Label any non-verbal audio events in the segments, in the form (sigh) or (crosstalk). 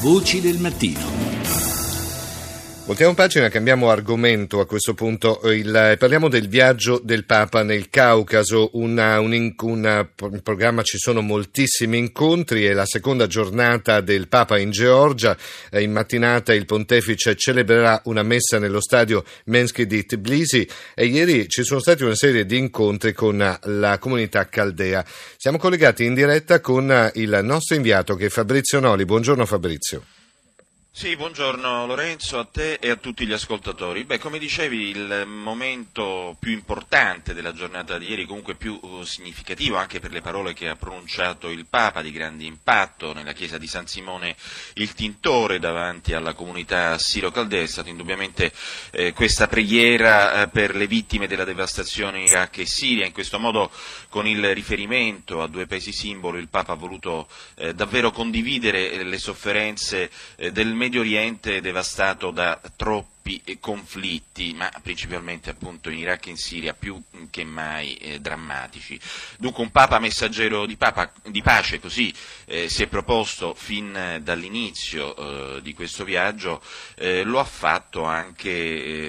Voci del mattino. Voltiamo pagina, cambiamo argomento a questo punto. Il, parliamo del viaggio del Papa nel Caucaso. Una, un, un, in programma ci sono moltissimi incontri. È la seconda giornata del Papa in Georgia. In mattinata il pontefice celebrerà una messa nello stadio Mensky di Tbilisi e ieri ci sono stati una serie di incontri con la comunità caldea. Siamo collegati in diretta con il nostro inviato che è Fabrizio Noli. Buongiorno Fabrizio. Sì, buongiorno Lorenzo, a te e a tutti gli ascoltatori. Beh, come dicevi, il momento più importante della giornata di ieri, comunque più uh, significativo anche per le parole che ha pronunciato il Papa di grande impatto nella chiesa di San Simone il Tintore davanti alla comunità siro-caldea, è stata indubbiamente eh, questa preghiera eh, per le vittime della devastazione in Iraq e Siria. In questo modo, con il riferimento a due paesi simbolo, il Papa ha voluto eh, davvero condividere eh, le sofferenze eh, del Medio Oriente devastato da troppi troppi conflitti, ma principalmente appunto in Iraq e in Siria, più che mai eh, drammatici. Dunque un Papa messaggero di, papa, di pace, così eh, si è proposto fin dall'inizio eh, di questo viaggio, eh, lo ha fatto anche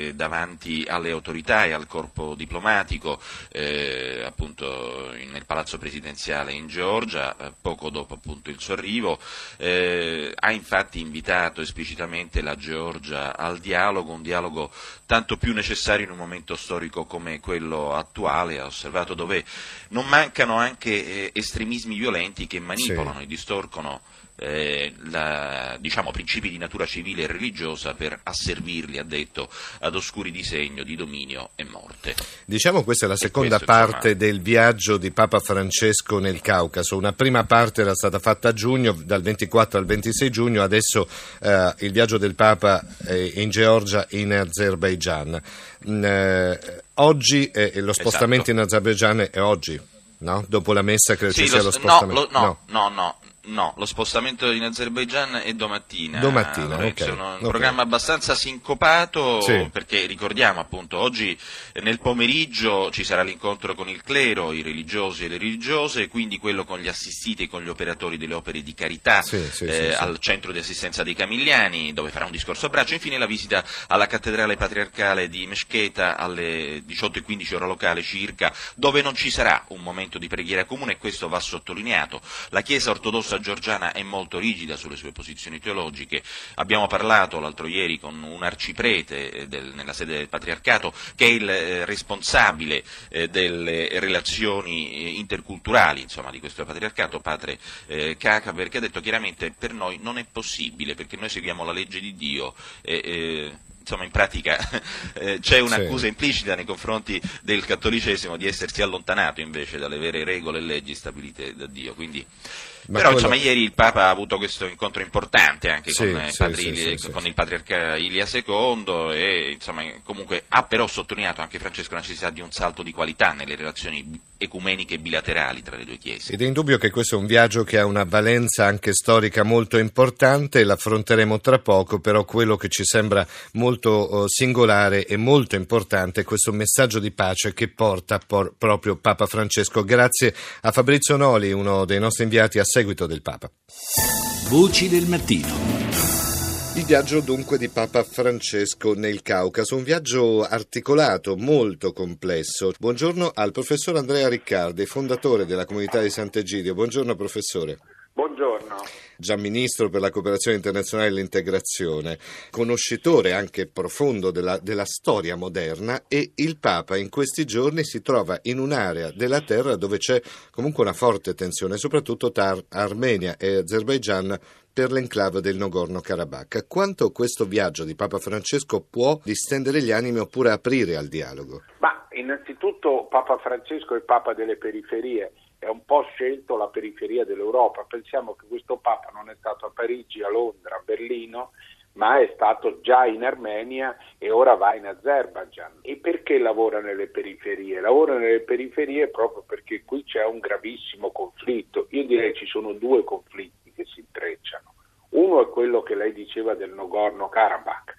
eh, davanti alle autorità e al corpo diplomatico, eh, appunto nel palazzo presidenziale in Georgia, poco dopo appunto il suo arrivo, ha infatti invitato esplicitamente la Georgia al dialogo dialogo, un dialogo tanto più necessario in un momento storico come quello attuale, ha osservato dove non mancano anche eh, estremismi violenti che manipolano sì. e distorcono eh, la, diciamo, principi di natura civile e religiosa per asservirli, ha detto, ad oscuri disegno di dominio e morte. Diciamo questa è la seconda parte del viaggio di Papa Francesco nel Caucaso. Una prima parte era stata fatta a giugno, dal 24 al 26 giugno, adesso eh, il viaggio del Papa è in Georgia e in Azerbaijan. Mm, eh, oggi eh, lo spostamento esatto. in Azerbaijan è oggi? No? Dopo la messa credo sì, ci sia lo, lo spostamento. No, no, no, no, No, lo spostamento in Azerbaijan è domattina. Domattina, ok. È un okay. programma abbastanza sincopato sì. perché ricordiamo appunto oggi nel pomeriggio ci sarà l'incontro con il clero, i religiosi e le religiose, quindi quello con gli assistiti e con gli operatori delle opere di carità sì, sì, eh, al centro di assistenza dei Camigliani dove farà un discorso a braccio. Infine la visita alla cattedrale patriarcale di Meshketa alle 18.15 ora locale circa dove non ci sarà un momento di preghiera comune e questo va sottolineato. La Chiesa ortodossa georgiana è molto rigida sulle sue posizioni teologiche. Abbiamo parlato l'altro ieri con un arciprete eh, del, nella sede del patriarcato che è il eh, responsabile eh, delle relazioni eh, interculturali insomma, di questo patriarcato, padre eh, Kakaber, che ha detto chiaramente per noi non è possibile perché noi seguiamo la legge di Dio. Eh, insomma in pratica (laughs) eh, c'è un'accusa sì. implicita nei confronti del cattolicesimo di essersi allontanato invece dalle vere regole e leggi stabilite da Dio. Quindi, però quello... insomma ieri il Papa ha avuto questo incontro importante anche sì, con, eh, sì, padri, con il patriarca Ilia II e insomma comunque ha però sottolineato anche Francesco la necessità di un salto di qualità nelle relazioni ecumeniche bilaterali tra le due chiese. Ed è indubbio che questo è un viaggio che ha una valenza anche storica molto importante, l'affronteremo tra poco, però quello che ci sembra molto uh, singolare e molto importante è questo messaggio di pace che porta por- proprio Papa Francesco. Grazie a Fabrizio Noli, uno dei nostri inviati a seguito del Papa. Voci del mattino. Il viaggio dunque di Papa Francesco nel Caucaso, un viaggio articolato, molto complesso. Buongiorno al professor Andrea Riccardi, fondatore della comunità di Sant'Egidio. Buongiorno professore. Buongiorno. Già ministro per la cooperazione internazionale e l'integrazione, conoscitore anche profondo della, della, storia moderna e il Papa in questi giorni si trova in un'area della terra dove c'è comunque una forte tensione, soprattutto tra Armenia e Azerbaijan per l'enclave del Nagorno-Karabakh. Quanto questo viaggio di Papa Francesco può distendere gli animi oppure aprire al dialogo? Ma innanzitutto Papa Francesco è Papa delle periferie è un po' scelto la periferia dell'Europa. Pensiamo che questo Papa non è stato a Parigi, a Londra, a Berlino, ma è stato già in Armenia e ora va in Azerbaijan. E perché lavora nelle periferie? Lavora nelle periferie proprio perché qui c'è un gravissimo conflitto. Io direi ci sono due conflitti che si intrecciano. Quello che lei diceva del Nagorno-Karabakh.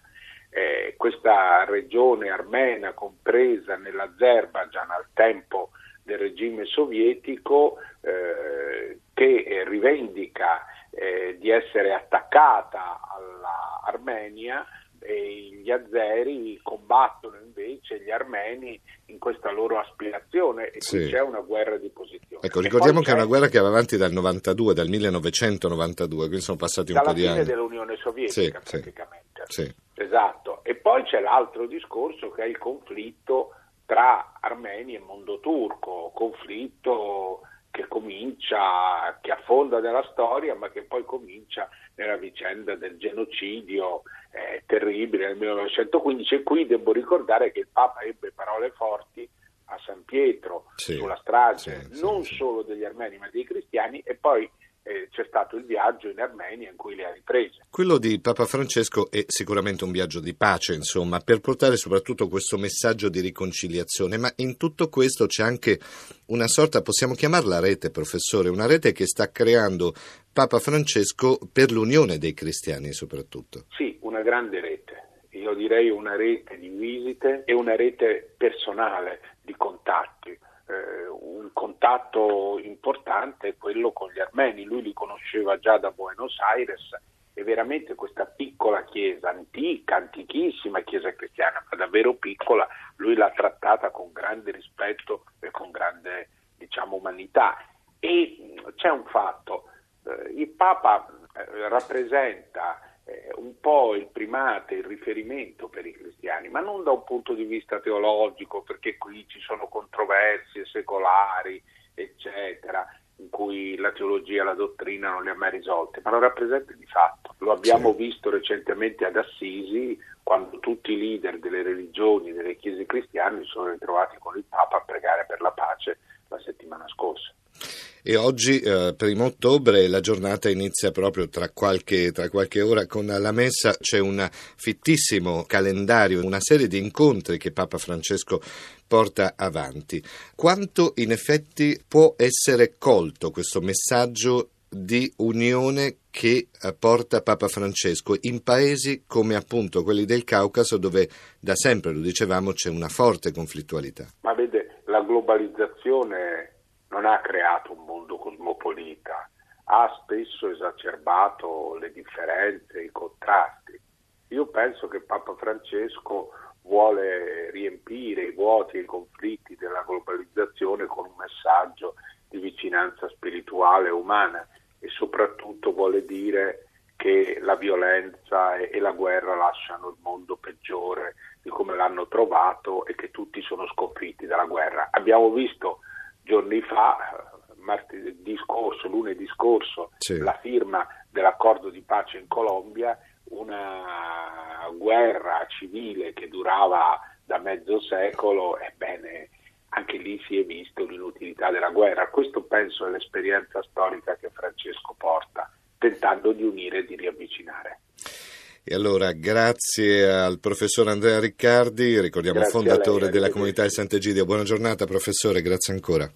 Eh, questa regione armena compresa nell'Azerbaijan al tempo del regime sovietico eh, che rivendica eh, di essere attaccata all'Armenia e gli azeri combattono invece gli armeni in questa loro aspirazione e Sì. c'è una guerra di posizione. Ecco, ricordiamo che è una guerra che va avanti dal 92, dal 1992, quindi sono passati un dalla po' di fine anni. dell'Unione Sovietica sì. praticamente. Sì. Esatto, e poi c'è l'altro discorso che è il conflitto tra armeni e mondo turco, conflitto che comincia, che affonda nella storia, ma che poi comincia nella vicenda del genocidio eh, terribile nel 1915 e qui devo ricordare che il Papa ebbe parole forti a San Pietro Sì, sulla strage sì, non sì. solo degli armeni ma dei cristiani e poi eh, c'è stato il viaggio in Armenia in cui le ha riprese. Quello di Papa Francesco è sicuramente un viaggio di pace, insomma, per portare soprattutto questo messaggio di riconciliazione, ma in tutto questo c'è anche una sorta, possiamo chiamarla rete, professore, una rete che sta creando Papa Francesco per l'unione dei cristiani soprattutto. Sì, una grande rete. Io direi una rete di visite e una rete personale di contatti. Eh, un contatto importante è quello con gli armeni. Lui li conosceva già da Buenos Aires e veramente questa piccola chiesa, antica, antichissima chiesa cristiana, ma davvero piccola, lui l'ha trattata con grande rispetto e con grande diciamo, umanità. E c'è un fatto, eh, il Papa eh, rappresenta eh, un po' il primate, il riferimento per i cristiani, ma non da un punto di vista teologico, perché qui ci sono controversie secolari, eccetera, in cui la teologia e la dottrina non le ha mai risolte, ma lo rappresenta di fatto. Lo abbiamo Sì. visto recentemente ad Assisi, quando tutti i leader delle religioni, delle chiese cristiane si sono ritrovati con il Papa a pregare per la pace la settimana scorsa. E oggi, eh, primo ottobre, la giornata inizia proprio tra qualche, tra qualche ora con la messa. C'è un fittissimo calendario, una serie di incontri che Papa Francesco porta avanti. Quanto in effetti può essere colto questo messaggio di unione che eh, porta Papa Francesco in paesi come appunto quelli del Caucaso dove da sempre, lo dicevamo, c'è una forte conflittualità. Ma vede, la globalizzazione non ha creato un mondo cosmopolita, ha spesso esacerbato le differenze, i contrasti. Io penso che Papa Francesco vuole riempire i vuoti e i conflitti della globalizzazione con un messaggio di vicinanza spirituale e umana e soprattutto vuole dire che la violenza e, la guerra lasciano il mondo peggiore di come l'hanno trovato e che tutti sono sconfitti dalla guerra. Abbiamo visto giorni fa, martedì scorso, lunedì scorso, Sì. la firma dell'accordo di pace in Colombia, una guerra civile che durava da mezzo secolo, ebbene anche lì si è visto l'inutilità della guerra. Questo penso è l'esperienza storica che Francesco porta, tentando di unire e di riavvicinare. E allora, grazie al professor Andrea Riccardi, ricordiamo Grazie fondatore lei, della comunità di Sant'Egidio. Buona giornata, professore, grazie ancora.